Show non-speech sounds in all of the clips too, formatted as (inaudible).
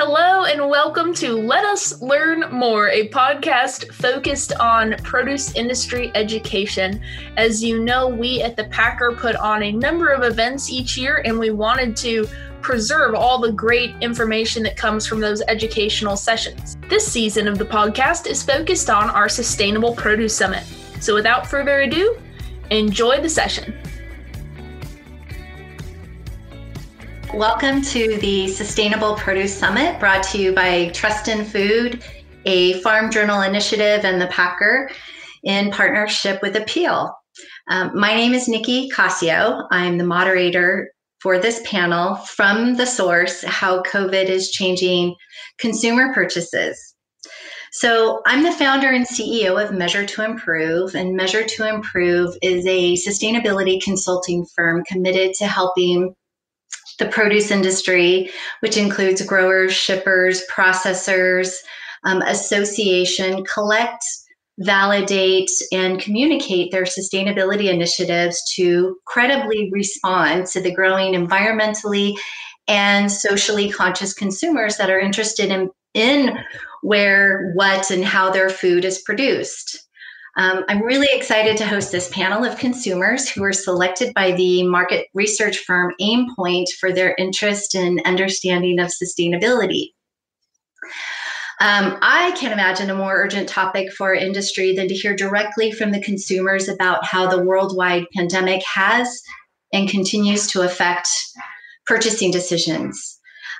Hello, and welcome to Let Us Learn More, a podcast focused on produce industry education. As you know, we at the Packer put on a number of events each year, and we wanted to preserve all the great information that comes from those educational sessions. This season of the podcast is focused on our Sustainable Produce Summit. So, without further ado, enjoy the session. Welcome to the Sustainable Produce Summit brought to you by Trust in Food, a Farm Journal initiative, and the Packer in partnership with Apeel. Um, my name is Nikki Cascio. I'm the moderator for this panel from the source How COVID is Changing Consumer Purchases. So, I'm the founder and CEO of Measure to Improve, and Measure to Improve is a sustainability consulting firm committed to helping the produce industry, which includes growers, shippers, processors, um, association, collect, validate, and communicate their sustainability initiatives to credibly respond to the growing environmentally and socially conscious consumers that are interested in, in where, what, and how their food is produced. Um, I'm really excited to host this panel of consumers who were selected by the market research firm Aimpoint for their interest in understanding of sustainability. Um, I can't imagine a more urgent topic for industry than to hear directly from the consumers about how the worldwide pandemic has and continues to affect purchasing decisions.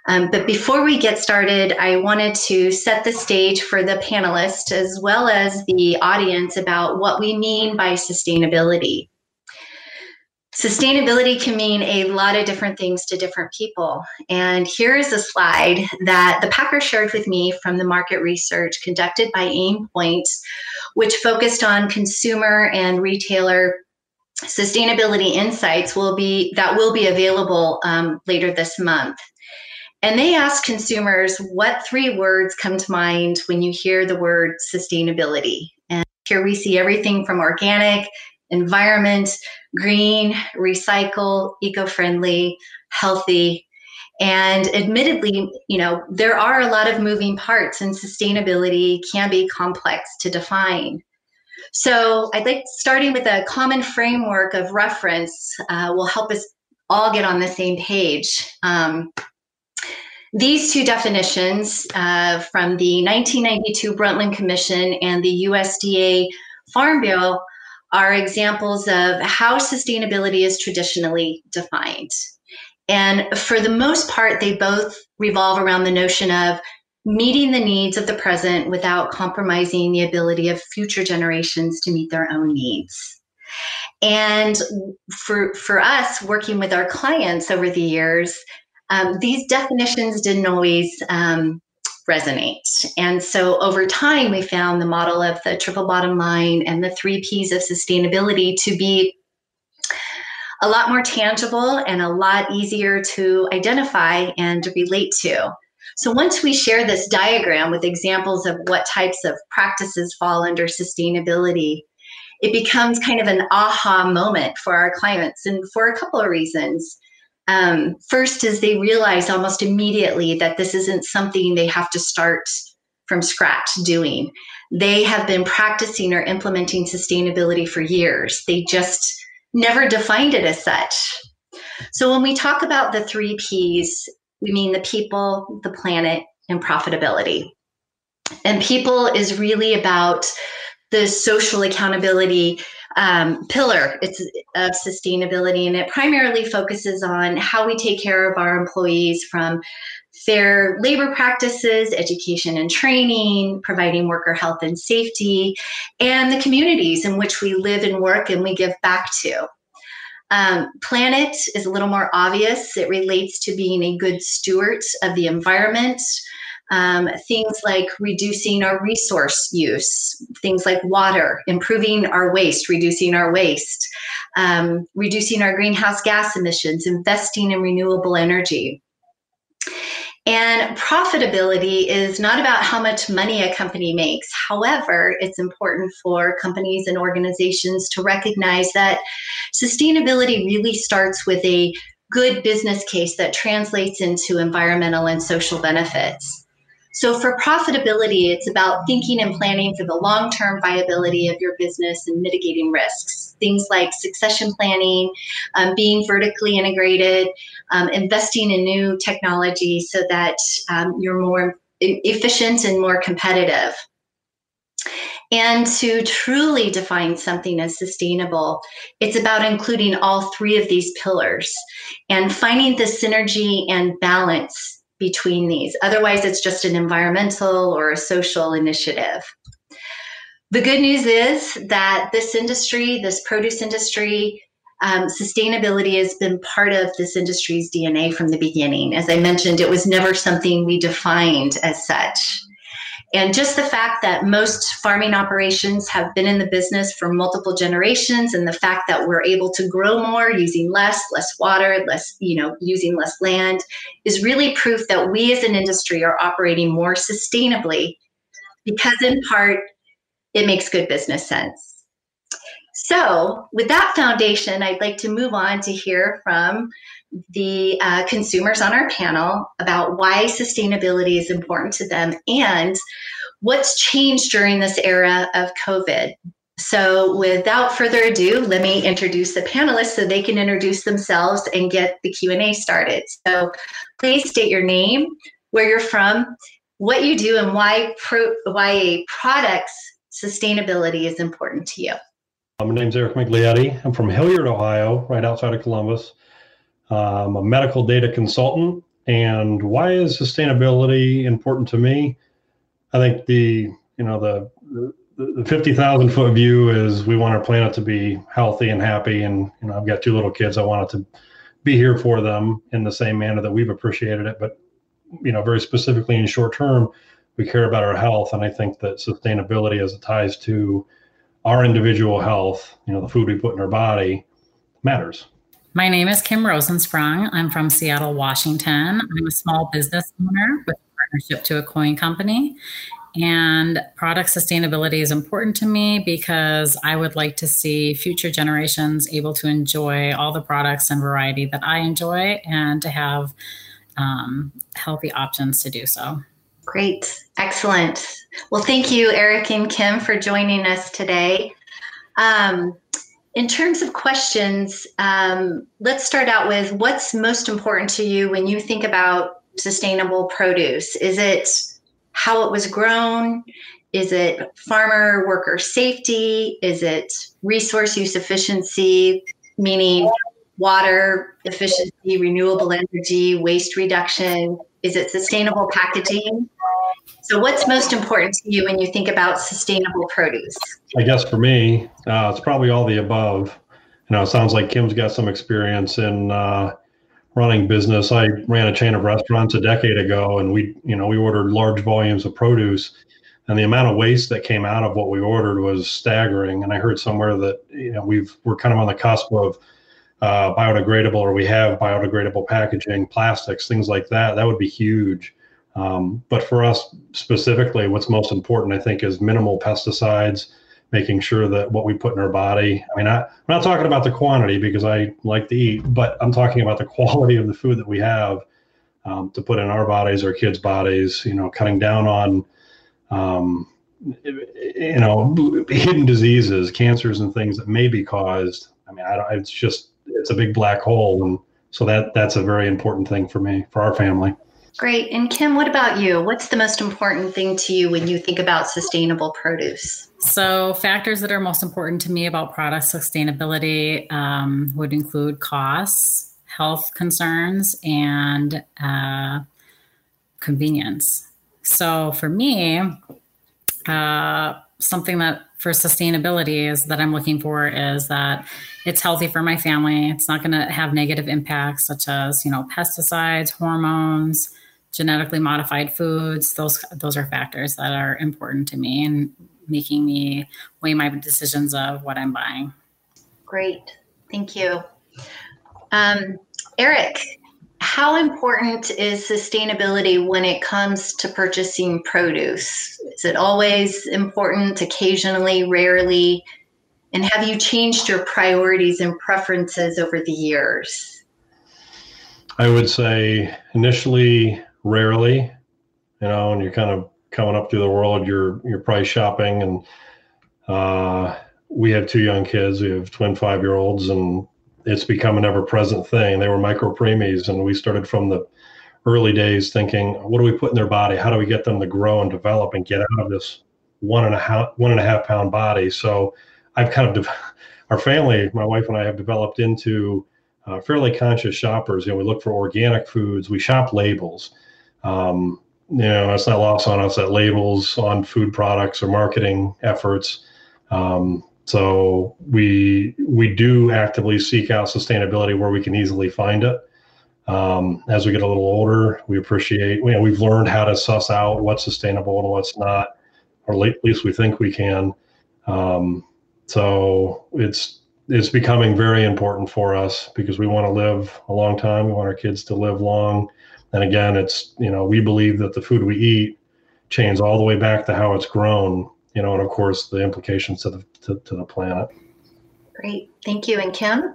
Um, but before we get started, I wanted to set the stage for the panelists as well as the audience about what we mean by sustainability. Sustainability can mean a lot of different things to different people. And here is a slide that the Packer shared with me from the market research conducted by Aimpoint, which focused on consumer and retailer sustainability insights will be that will be available um, later this month. And they asked consumers what three words come to mind when you hear the word sustainability. And here we see everything from organic, environment, green, recycle, eco friendly, healthy. And admittedly, you know, there are a lot of moving parts, and sustainability can be complex to define. So, I'd like starting with a common framework of reference uh, will help us all get on the same page. Um, these two definitions uh, from the 1992 Brundtland Commission and the USDA Farm Bill are examples of how sustainability is traditionally defined. And for the most part, they both revolve around the notion of meeting the needs of the present without compromising the ability of future generations to meet their own needs. And for, for us, working with our clients over the years, um, these definitions didn't always um, resonate. And so over time, we found the model of the triple bottom line and the three P's of sustainability to be a lot more tangible and a lot easier to identify and relate to. So once we share this diagram with examples of what types of practices fall under sustainability, it becomes kind of an aha moment for our clients and for a couple of reasons. Um, first is they realize almost immediately that this isn't something they have to start from scratch doing. They have been practicing or implementing sustainability for years. They just never defined it as such. So when we talk about the three P's, we mean the people, the planet, and profitability. And people is really about the social accountability um, pillar it's of sustainability, and it primarily focuses on how we take care of our employees from fair labor practices, education and training, providing worker health and safety, and the communities in which we live and work and we give back to. Um, planet is a little more obvious. It relates to being a good steward of the environment, um, things like reducing our resource use, things like water, improving our waste, reducing our waste, um, reducing our greenhouse gas emissions, investing in renewable energy. And profitability is not about how much money a company makes. However, it's important for companies and organizations to recognize that sustainability really starts with a good business case that translates into environmental and social benefits. So, for profitability, it's about thinking and planning for the long term viability of your business and mitigating risks. Things like succession planning, um, being vertically integrated, um, investing in new technology so that um, you're more efficient and more competitive. And to truly define something as sustainable, it's about including all three of these pillars and finding the synergy and balance between these. Otherwise, it's just an environmental or a social initiative. The good news is that this industry, this produce industry, um, sustainability has been part of this industry's DNA from the beginning. As I mentioned, it was never something we defined as such. And just the fact that most farming operations have been in the business for multiple generations and the fact that we're able to grow more using less, less water, less, you know, using less land is really proof that we as an industry are operating more sustainably because in part it makes good business sense. So, with that foundation, I'd like to move on to hear from the uh, consumers on our panel about why sustainability is important to them and what's changed during this era of COVID. So, without further ado, let me introduce the panelists so they can introduce themselves and get the Q and A started. So, please state your name, where you're from, what you do, and why pro- why a product's sustainability is important to you. My name's Eric Miglietti. I'm from Hilliard, Ohio, right outside of Columbus. I'm a medical data consultant. And why is sustainability important to me? I think the you know the the, the fifty thousand foot view is we want our planet to be healthy and happy. And you know I've got two little kids. I wanted to be here for them in the same manner that we've appreciated it. But you know very specifically in short term, we care about our health, and I think that sustainability as it ties to our individual health, you know, the food we put in our body matters. My name is Kim Rosensprung. I'm from Seattle, Washington. I'm a small business owner with a partnership to a coin company. And product sustainability is important to me because I would like to see future generations able to enjoy all the products and variety that I enjoy and to have um, healthy options to do so. Great. Excellent. Well, thank you, Eric and Kim, for joining us today. Um, in terms of questions, um, let's start out with what's most important to you when you think about sustainable produce? Is it how it was grown? Is it farmer worker safety? Is it resource use efficiency, meaning water efficiency, renewable energy, waste reduction? Is it sustainable packaging? So, what's most important to you when you think about sustainable produce? I guess for me, uh, it's probably all the above. You know, it sounds like Kim's got some experience in uh, running business. I ran a chain of restaurants a decade ago, and we, you know, we ordered large volumes of produce, and the amount of waste that came out of what we ordered was staggering. And I heard somewhere that you know we've we're kind of on the cusp of uh, biodegradable, or we have biodegradable packaging, plastics, things like that. That would be huge. Um, but for us specifically, what's most important, I think, is minimal pesticides, making sure that what we put in our body. I mean, I, I'm not talking about the quantity because I like to eat, but I'm talking about the (laughs) quality of the food that we have um, to put in our bodies, our kids' bodies. You know, cutting down on, um, you know, hidden diseases, cancers, and things that may be caused. I mean, I, it's just it's a big black hole, and so that that's a very important thing for me, for our family. Great. And Kim, what about you? What's the most important thing to you when you think about sustainable produce? So, factors that are most important to me about product sustainability um, would include costs, health concerns, and uh, convenience. So, for me, uh, something that for sustainability is that I'm looking for is that it's healthy for my family. It's not going to have negative impacts such as you know pesticides, hormones, genetically modified foods those those are factors that are important to me and making me weigh my decisions of what i'm buying. Great. Thank you. Um, eric how important is sustainability when it comes to purchasing produce? Is it always important occasionally rarely? And have you changed your priorities and preferences over the years? I would say initially, rarely, you know, and you're kind of coming up through the world, you're you're probably shopping, and uh, we have two young kids. We have twin five year olds, and it's become an ever present thing. They were micro preemies, and we started from the early days thinking, what do we put in their body? How do we get them to grow and develop and get out of this one and a half one and a half pound body? So I've kind of (laughs) our family, my wife and I have developed into uh, fairly conscious shoppers. You know, we look for organic foods. We shop labels. Um, you know, it's not lost on us that labels on food products or marketing efforts. Um, so we we do actively seek out sustainability where we can easily find it. Um, as we get a little older, we appreciate. You know, we've learned how to suss out what's sustainable and what's not, or at least we think we can. Um, so it's it's becoming very important for us because we want to live a long time. We want our kids to live long. And again, it's you know we believe that the food we eat chains all the way back to how it's grown. You know, and of course the implications to the to, to the planet. Great, thank you. And Kim.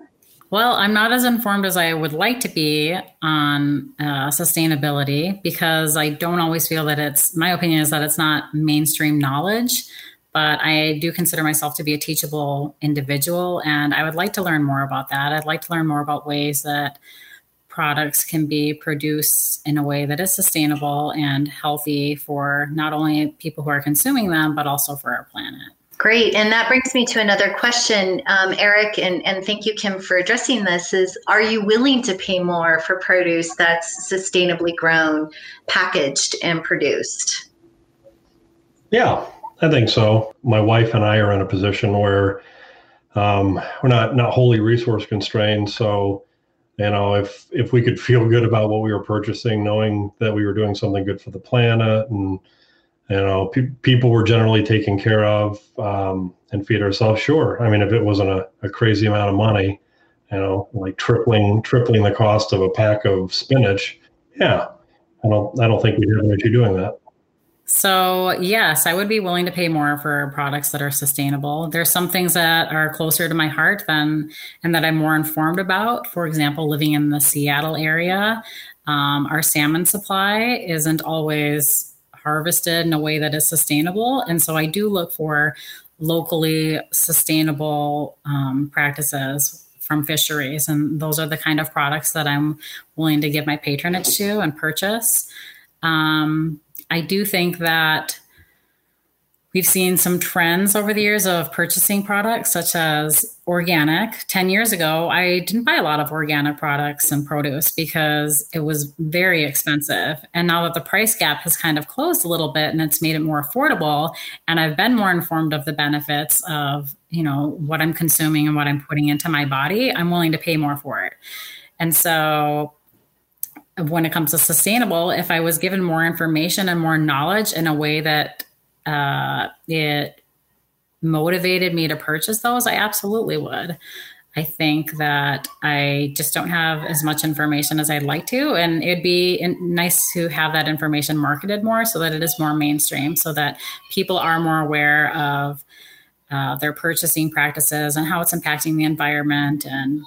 Well, I'm not as informed as I would like to be on uh, sustainability because I don't always feel that it's my opinion is that it's not mainstream knowledge but I do consider myself to be a teachable individual, and I would like to learn more about that. I'd like to learn more about ways that products can be produced in a way that is sustainable and healthy for not only people who are consuming them, but also for our planet. Great. And that brings me to another question, um, Eric, and, and thank you, Kim, for addressing this is, are you willing to pay more for produce that's sustainably grown, packaged, and produced? Yeah, I think so. My wife and I are in a position where um, we're not not wholly resource constrained. So, you know, if if we could feel good about what we were purchasing, knowing that we were doing something good for the planet, and you know, pe- people were generally taken care of um, and feed ourselves, sure. I mean, if it wasn't a, a crazy amount of money, you know, like tripling tripling the cost of a pack of spinach, yeah, I don't I don't think we'd have an issue doing that. So, yes, I would be willing to pay more for products that are sustainable. There's some things that are closer to my heart than and that I'm more informed about. For example, living in the Seattle area, um, our salmon supply isn't always harvested in a way that is sustainable. And so I do look for locally sustainable um, practices from fisheries. And those are the kind of products that I'm willing to give my patronage to and purchase. Um, I do think that we've seen some trends over the years of purchasing products such as organic. 10 years ago, I didn't buy a lot of organic products and produce because it was very expensive. And now that the price gap has kind of closed a little bit and it's made it more affordable, and I've been more informed of the benefits of, you know, what I'm consuming and what I'm putting into my body, I'm willing to pay more for it. And so when it comes to sustainable, if I was given more information and more knowledge in a way that uh, it motivated me to purchase those, I absolutely would. I think that I just don't have as much information as I'd like to. And it'd be nice to have that information marketed more so that it is more mainstream, so that people are more aware of uh, their purchasing practices and how it's impacting the environment and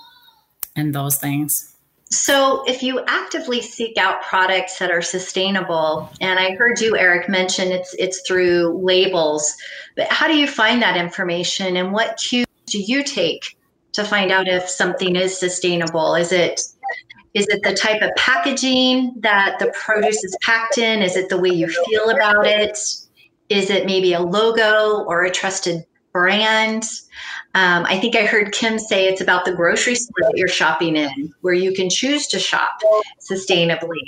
and those things. So, if you actively seek out products that are sustainable, and I heard you, Eric, mention it's it's through labels, but how do you find that information, and what cues do you take to find out if something is sustainable? Is it is it the type of packaging that the produce is packed in? Is it the way you feel about it? Is it maybe a logo or a trusted brand? Um, I think I heard Kim say it's about the grocery store that you're shopping in, where you can choose to shop sustainably.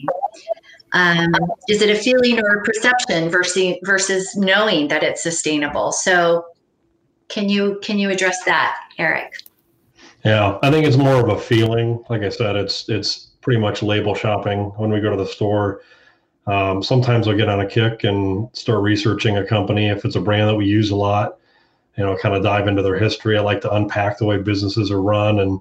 Um, is it a feeling or a perception versus versus knowing that it's sustainable? So, can you can you address that, Eric? Yeah, I think it's more of a feeling. Like I said, it's it's pretty much label shopping when we go to the store. Um, sometimes I'll get on a kick and start researching a company if it's a brand that we use a lot you know, kind of dive into their history. I like to unpack the way businesses are run, and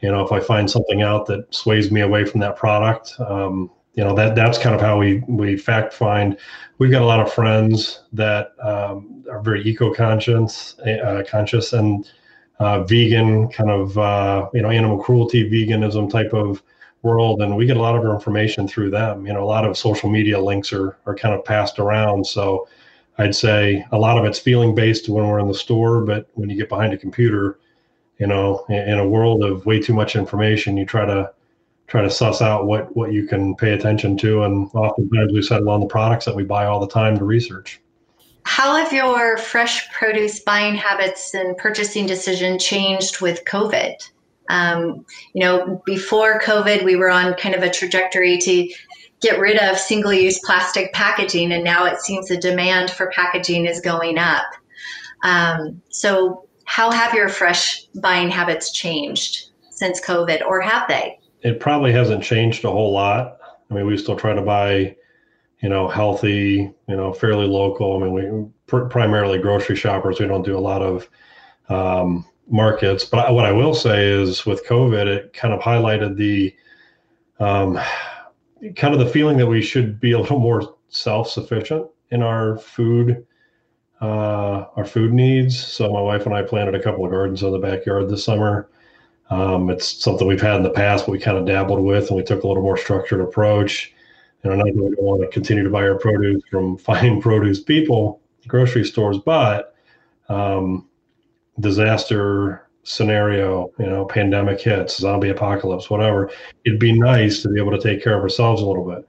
you know, if I find something out that sways me away from that product, um, you know, that that's kind of how we we fact find. We've got a lot of friends that um, are very eco conscious, uh, conscious, and uh, vegan, kind of uh, you know, animal cruelty veganism type of world, and we get a lot of our information through them. You know, a lot of social media links are are kind of passed around. So I'd say a lot of it's feeling based when we're in the store, but when you get behind a computer, you know, in, a world of way too much information, you try to try to suss out what what you can pay attention to, and oftentimes we settle on the products that we buy all the time to research. How have your fresh produce buying habits and purchasing decision changed with COVID? Um, you know, before COVID, we were on kind of a trajectory to get rid of single use plastic packaging, and now it seems the demand for packaging is going up. Um, so, how have your fresh buying habits changed since COVID, or have they? It probably hasn't changed a whole lot. I mean, we still try to buy, you know, healthy, you know, fairly local. I mean, we pr- primarily grocery shoppers. We don't do a lot of um, markets. But what I will say is, with COVID, it kind of highlighted the um, kind of the feeling that we should be a little more self-sufficient in our food uh, our food needs. So my wife and I planted a couple of gardens in the backyard this summer. Um, it's something we've had in the past, but we kind of dabbled with, and we took a little more structured approach. and i know we don't want to continue to buy our produce from (laughs) fine produce people, grocery stores, but um, disaster scenario, you know, pandemic hits, zombie apocalypse, whatever, it'd be nice to be able to take care of ourselves a little bit.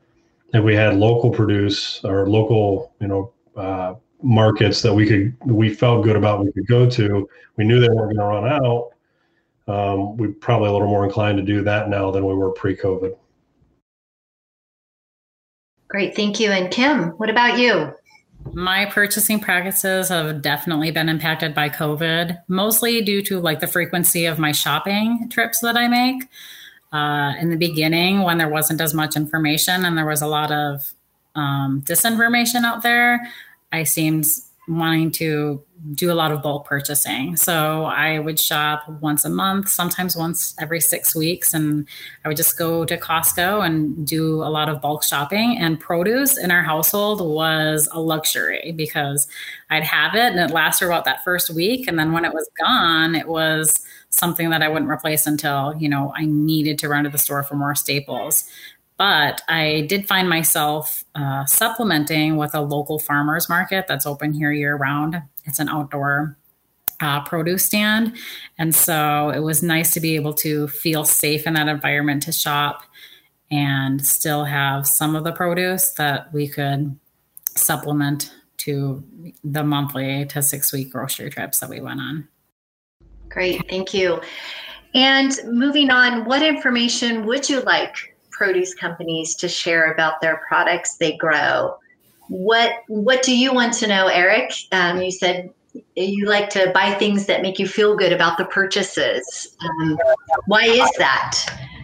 If we had local produce or local, you know, uh, markets that we could, we felt good about, we could go to, we knew they weren't going to run out. Um, we're probably a little more inclined to do that now than we were pre-COVID. Great, thank you. And Kim, what about you? My purchasing practices have definitely been impacted by COVID, mostly due to like the frequency of my shopping trips that I make. Uh, in the beginning, when there wasn't as much information and there was a lot of um, disinformation out there, I seemed wanting to do a lot of bulk purchasing. So I would shop once a month, sometimes once every six weeks. And I would just go to Costco and do a lot of bulk shopping. And produce in our household was a luxury because I'd have it and it lasted about that first week. And then when it was gone, it was something that I wouldn't replace until, you know, I needed to run to the store for more staples. But I did find myself uh, supplementing with a local farmers market that's open here year round. It's an outdoor uh, produce stand. And so it was nice to be able to feel safe in that environment to shop and still have some of the produce that we could supplement to the monthly to six week grocery trips that we went on. Great, thank you. And moving on, what information would you like produce companies to share about their products they grow. What what do you want to know, Eric? Um, you said you like to buy things that make you feel good about the purchases. Um, why is that?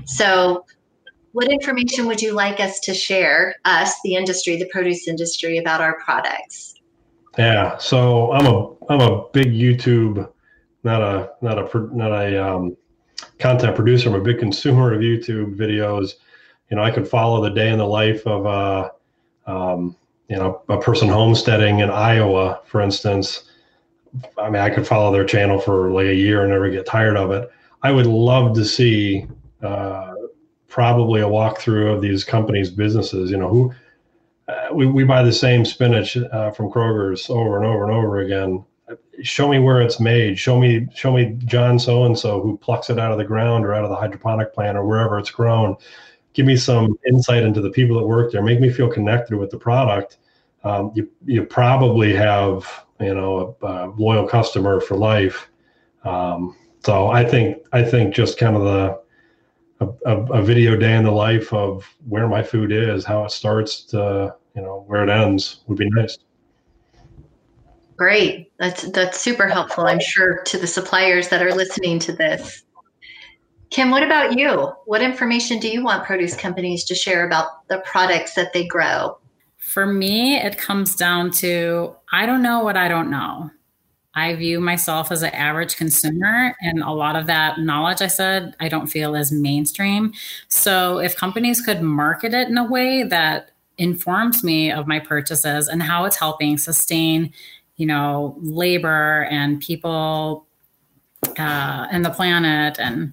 So, what information would you like us to share, us, the industry, the produce industry, about our products? Yeah, so I'm a I'm a big YouTube, not a not a not a um, content producer. I'm a big consumer of YouTube videos you know, I could follow the day in the life of, uh, um, you know, a person homesteading in Iowa, for instance. I mean, I could follow their channel for like a year and never get tired of it. I would love to see uh, probably a walkthrough of these companies' businesses. You know, who uh, we, we buy the same spinach uh, from Kroger's over and over and over again. Show me where it's made. Show me, show me John so and so who plucks it out of the ground or out of the hydroponic plant or wherever it's grown give me some insight into the people that work there, make me feel connected with the product. Um, you you probably have you know a, a loyal customer for life. Um, so I think I think just kind of the a, a, video day in the life of where my food is, how it starts to you know where it ends would be nice. Great, that's that's super helpful. I'm sure to the suppliers that are listening to this. Kim, what about you? What information do you want produce companies to share about the products that they grow? For me, it comes down to I don't know what I don't know. I view myself as an average consumer, and a lot of that knowledge I said I don't feel is mainstream. So, if companies could market it in a way that informs me of my purchases and how it's helping sustain, you know, labor and people uh, and the planet and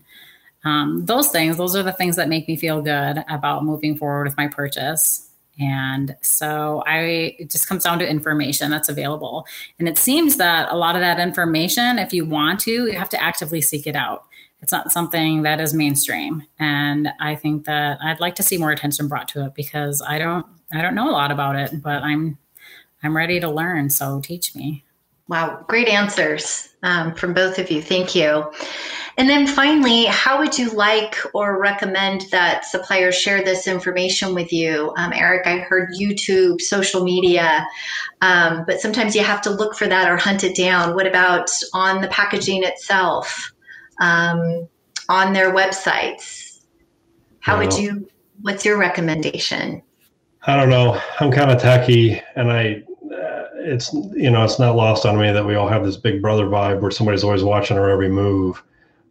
Um, those things, those are the things that make me feel good about moving forward with my purchase. And so I it just comes down to information that's available. And it seems that a lot of that information, if you want to, you have to actively seek it out. It's not something that is mainstream. And I think that I'd like to see more attention brought to it because I don't I don't know a lot about it, but I'm I'm ready to learn. So teach me. Wow, great answers um, from both of you. Thank you. And then finally, how would you like or recommend that suppliers share this information with you? Um, Eric, I heard YouTube, social media, um, but sometimes you have to look for that or hunt it down. What about on the packaging itself, um, on their websites? How would you, what's your recommendation? I don't know. I'm kind of techy and I, it's, you know, it's not lost on me that we all have this big brother vibe where somebody's always watching our every move.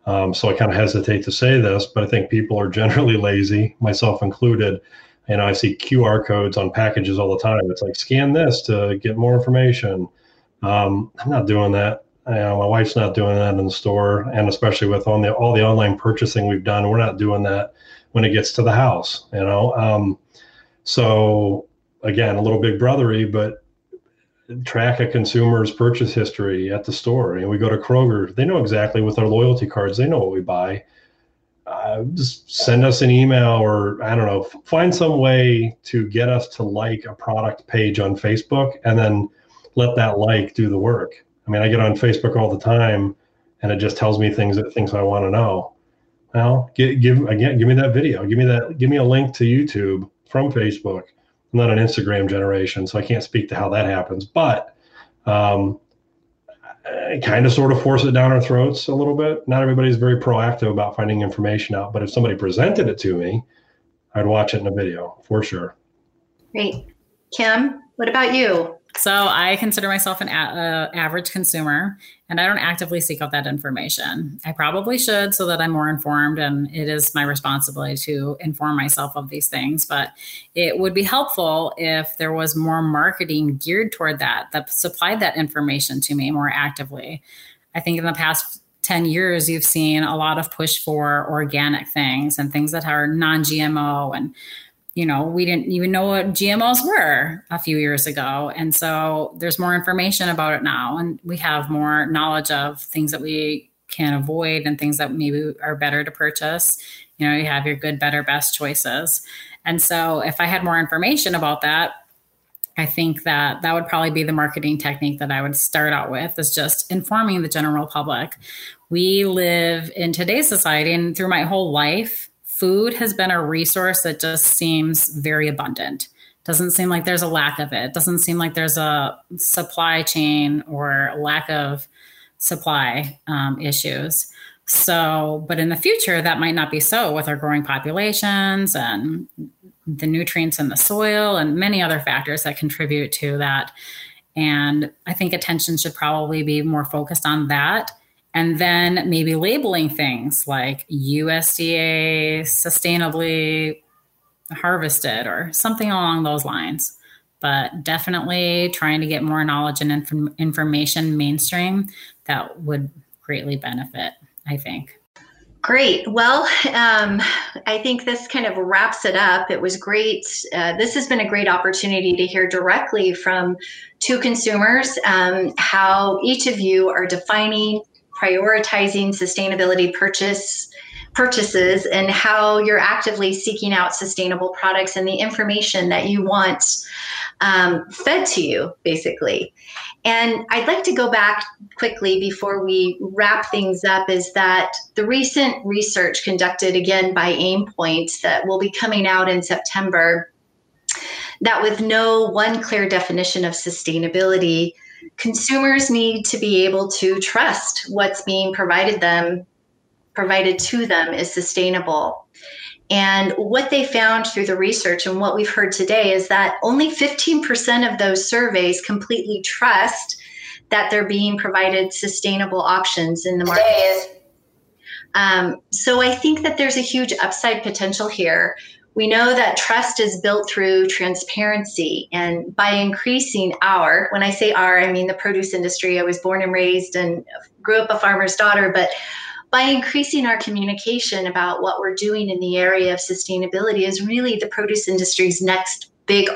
Um, so I kind of hesitate to say this, but I think people are generally lazy, myself included. Know, I see QR codes on packages all the time. It's like scan this to get more information. Um, I'm not doing that. You know, my wife's not doing that in the store, and especially with on the all the online purchasing we've done, we're not doing that when it gets to the house. You know, um, so again, a little big brothery, but track a consumer's purchase history at the store. And we go to Kroger, they know exactly with our loyalty cards, they know what we buy. Uh, just send us an email or I don't know, find some way to get us to like a product page on Facebook and then let that like do the work. I mean, I get on Facebook all the time and it just tells me things that things I want to know. Well, give, give again, give me that video, give me that, give me a link to YouTube from Facebook I'm not an Instagram generation, so I can't speak to how that happens. But um, kind of sort of force it down our throats a little bit. Not everybody's very proactive about finding information out, but if somebody presented it to me, I'd watch it in a video for sure. Great. Kim, what about you? So I consider myself an a- uh, average consumer, and I don't actively seek out that information. I probably should, so that I'm more informed, and it is my responsibility to inform myself of these things. But it would be helpful if there was more marketing geared toward that that supplied that information to me more actively. I think in the past 10 years, you've seen a lot of push for organic things and things that are non GMO and you know, we didn't even know what GMOs were a few years ago. And so there's more information about it now. And we have more knowledge of things that we can avoid and things that maybe are better to purchase. You know, you have your good, better, best choices. And so if I had more information about that, I think that that would probably be the marketing technique that I would start out with is just informing the general public. We live in today's society and through my whole life, food has been a resource that just seems very abundant. Doesn't seem like there's a lack of it. Doesn't seem like there's a supply chain or lack of supply um, issues. So, but in the future, that might not be so with our growing populations and the nutrients in the soil and many other factors that contribute to that. And I think attention should probably be more focused on that and then maybe labeling things like USDA sustainably harvested or something along those lines. But definitely trying to get more knowledge and inf- information mainstream that would greatly benefit, I think. Great. Well, um, I think this kind of wraps it up. It was great. Uh, this has been a great opportunity to hear directly from two consumers um, how each of you are defining prioritizing sustainability purchase purchases and how you're actively seeking out sustainable products and the information that you want um, fed to you, basically. And I'd like to go back quickly before we wrap things up is that the recent research conducted again by Aimpoint that will be coming out in September, that with no one clear definition of sustainability, consumers need to be able to trust what's being provided them provided to them is sustainable. And what they found through the research and what we've heard today is that only 15% of those surveys completely trust that they're being provided sustainable options in the market. Um, so I think that there's a huge upside potential here we know that trust is built through transparency and by increasing our when i say our i mean the produce industry i was born and raised and grew up a farmer's daughter but by increasing our communication about what we're doing in the area of sustainability is really the produce industry's next big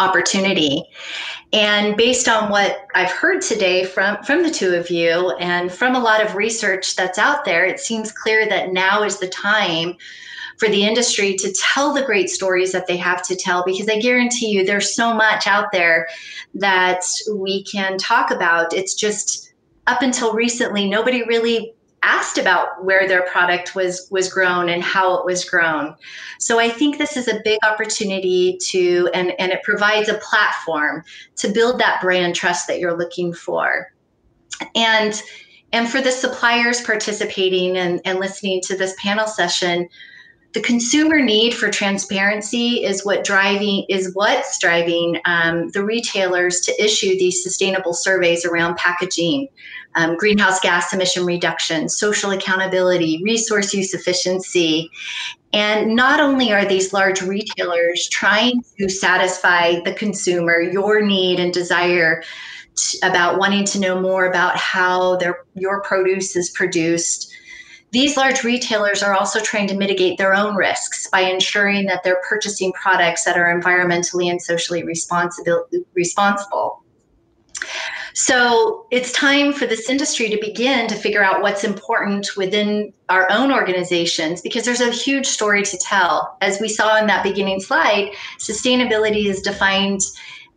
opportunity. And based on what I've heard today from, from the two of you and from a lot of research that's out there, it seems clear that now is the time for the industry to tell the great stories that they have to tell because I guarantee you there's so much out there that we can talk about. It's just up until recently, nobody really asked about where their product was was grown and how it was grown. So I think this is a big opportunity to and and it provides a platform to build that brand trust that you're looking for. And and for the suppliers participating and, and listening to this panel session, the consumer need for transparency is what driving is what's driving um, the retailers to issue these sustainable surveys around packaging um, greenhouse gas emission reduction, social accountability, resource use efficiency. And not only are these large retailers trying to satisfy the consumer, your need and desire about wanting to know more about how their your produce is produced, these large retailers are also trying to mitigate their own risks by ensuring that they're purchasing products that are environmentally and socially responsible. So it's time for this industry to begin to figure out what's important within our own organizations because there's a huge story to tell. As we saw in that beginning slide, sustainability is defined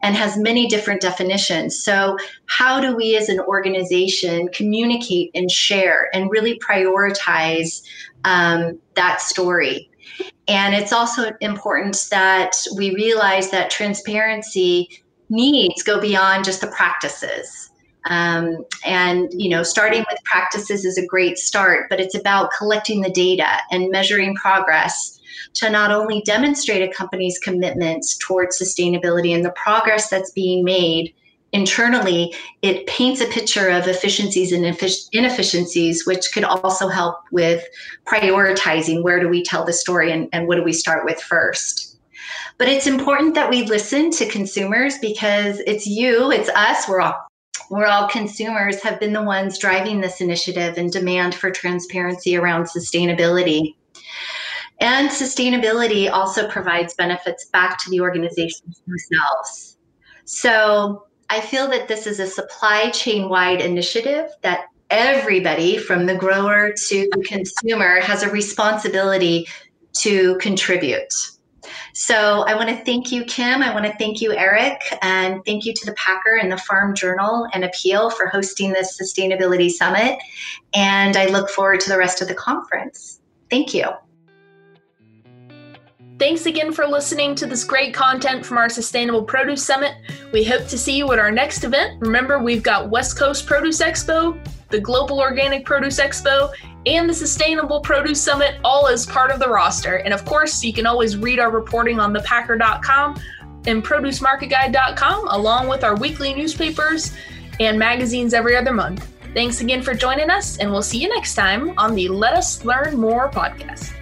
and has many different definitions. So, how do we as an organization communicate and share and really prioritize um, that story? And it's also important that we realize that transparency needs go beyond just the practices. Um, and you know, starting with practices is a great start, but it's about collecting the data and measuring progress to not only demonstrate a company's commitments towards sustainability and the progress that's being made internally, it paints a picture of efficiencies and inefficiencies, which could also help with prioritizing where do we tell the story and, and what do we start with first. But it's important that we listen to consumers because it's you, it's us, we're all we're all consumers have been the ones driving this initiative and demand for transparency around sustainability. And sustainability also provides benefits back to the organizations themselves. So I feel that this is a supply chain wide initiative that everybody from the grower to the consumer has a responsibility to contribute. So I want to thank you, Kim. I want to thank you, Eric, and thank you to the Packer and the Farm Journal and Apeel for hosting this Sustainability Summit. And I look forward to the rest of the conference. Thank you. Thanks again for listening to this great content from our Sustainable Produce Summit. We hope to see you at our next event. Remember, we've got West Coast Produce Expo, the Global Organic Produce Expo, and the Sustainable Produce Summit all as part of the roster. And of course, you can always read our reporting on thepacker.com and producemarketguide.com, along with our weekly newspapers and magazines every other month. Thanks again for joining us, and we'll see you next time on the Let Us Learn More podcast.